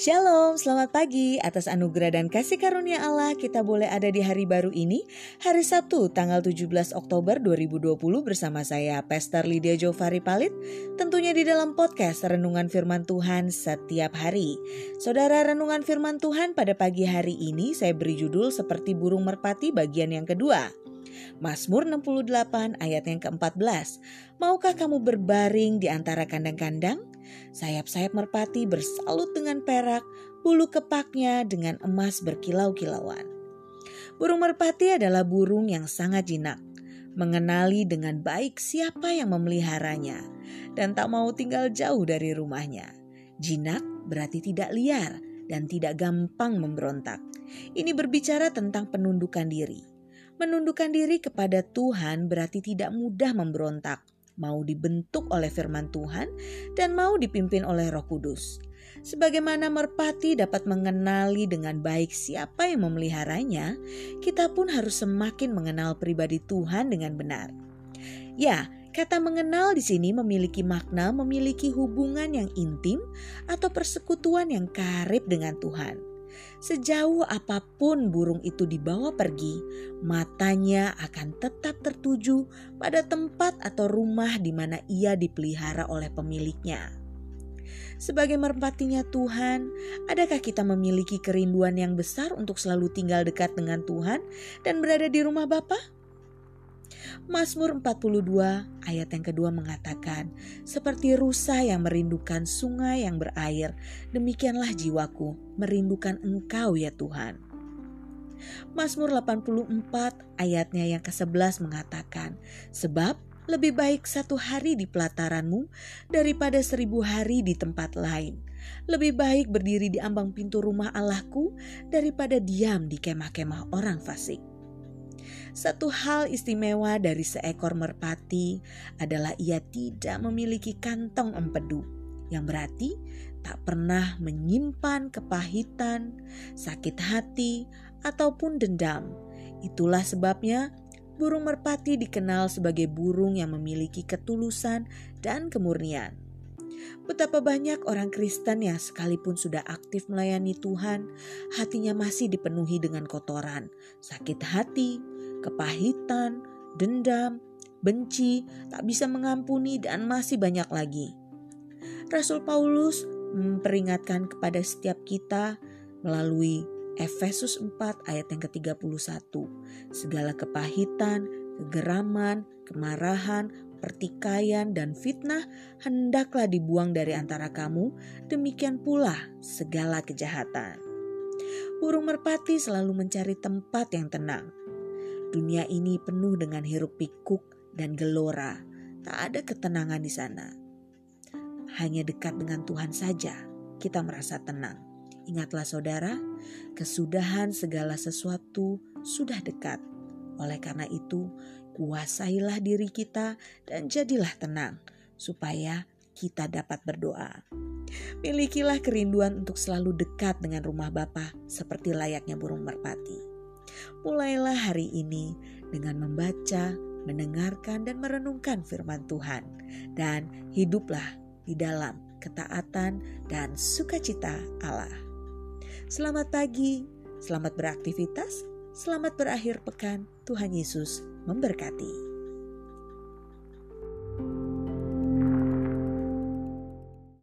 Shalom, selamat pagi. Atas anugerah dan kasih karunia Allah, kita boleh ada di hari baru ini, hari Sabtu, tanggal 17 Oktober 2020 bersama saya, Pastor Lydia Jovari Palit, tentunya di dalam podcast Renungan Firman Tuhan setiap hari. Saudara Renungan Firman Tuhan pada pagi hari ini saya beri judul seperti burung merpati bagian yang kedua. Mazmur 68 ayat yang ke-14. Maukah kamu berbaring di antara kandang-kandang? Sayap-sayap merpati bersalut dengan perak, bulu kepaknya dengan emas berkilau-kilauan. Burung merpati adalah burung yang sangat jinak, mengenali dengan baik siapa yang memeliharanya, dan tak mau tinggal jauh dari rumahnya. Jinak berarti tidak liar dan tidak gampang memberontak. Ini berbicara tentang penundukan diri. Menundukkan diri kepada Tuhan berarti tidak mudah memberontak, mau dibentuk oleh firman Tuhan, dan mau dipimpin oleh Roh Kudus. Sebagaimana merpati dapat mengenali dengan baik siapa yang memeliharanya, kita pun harus semakin mengenal pribadi Tuhan dengan benar. Ya, kata mengenal di sini memiliki makna memiliki hubungan yang intim atau persekutuan yang karib dengan Tuhan. Sejauh apa pun burung itu dibawa pergi, matanya akan tetap tertuju pada tempat atau rumah di mana ia dipelihara oleh pemiliknya. Sebagai merpatinya Tuhan, adakah kita memiliki kerinduan yang besar untuk selalu tinggal dekat dengan Tuhan dan berada di rumah Bapa? Mazmur 42 ayat yang kedua mengatakan, seperti rusa yang merindukan sungai yang berair, demikianlah jiwaku merindukan engkau ya Tuhan. Mazmur 84 ayatnya yang ke-11 mengatakan, sebab lebih baik satu hari di pelataranmu daripada seribu hari di tempat lain. Lebih baik berdiri di ambang pintu rumah Allahku daripada diam di kemah-kemah orang fasik. Satu hal istimewa dari seekor merpati adalah ia tidak memiliki kantong empedu, yang berarti tak pernah menyimpan kepahitan, sakit hati, ataupun dendam. Itulah sebabnya burung merpati dikenal sebagai burung yang memiliki ketulusan dan kemurnian. Betapa banyak orang Kristen yang sekalipun sudah aktif melayani Tuhan, hatinya masih dipenuhi dengan kotoran, sakit hati, kepahitan, dendam, benci, tak bisa mengampuni, dan masih banyak lagi. Rasul Paulus memperingatkan kepada setiap kita melalui Efesus 4 ayat yang ke-31. Segala kepahitan, kegeraman, kemarahan, pertikaian, dan fitnah hendaklah dibuang dari antara kamu, demikian pula segala kejahatan. Burung merpati selalu mencari tempat yang tenang, Dunia ini penuh dengan hiruk pikuk dan gelora. Tak ada ketenangan di sana. Hanya dekat dengan Tuhan saja kita merasa tenang. Ingatlah saudara, kesudahan segala sesuatu sudah dekat. Oleh karena itu, kuasailah diri kita dan jadilah tenang supaya kita dapat berdoa. Milikilah kerinduan untuk selalu dekat dengan rumah Bapa seperti layaknya burung merpati. Mulailah hari ini dengan membaca, mendengarkan, dan merenungkan firman Tuhan, dan hiduplah di dalam ketaatan dan sukacita Allah. Selamat pagi, selamat beraktivitas, selamat berakhir pekan. Tuhan Yesus memberkati.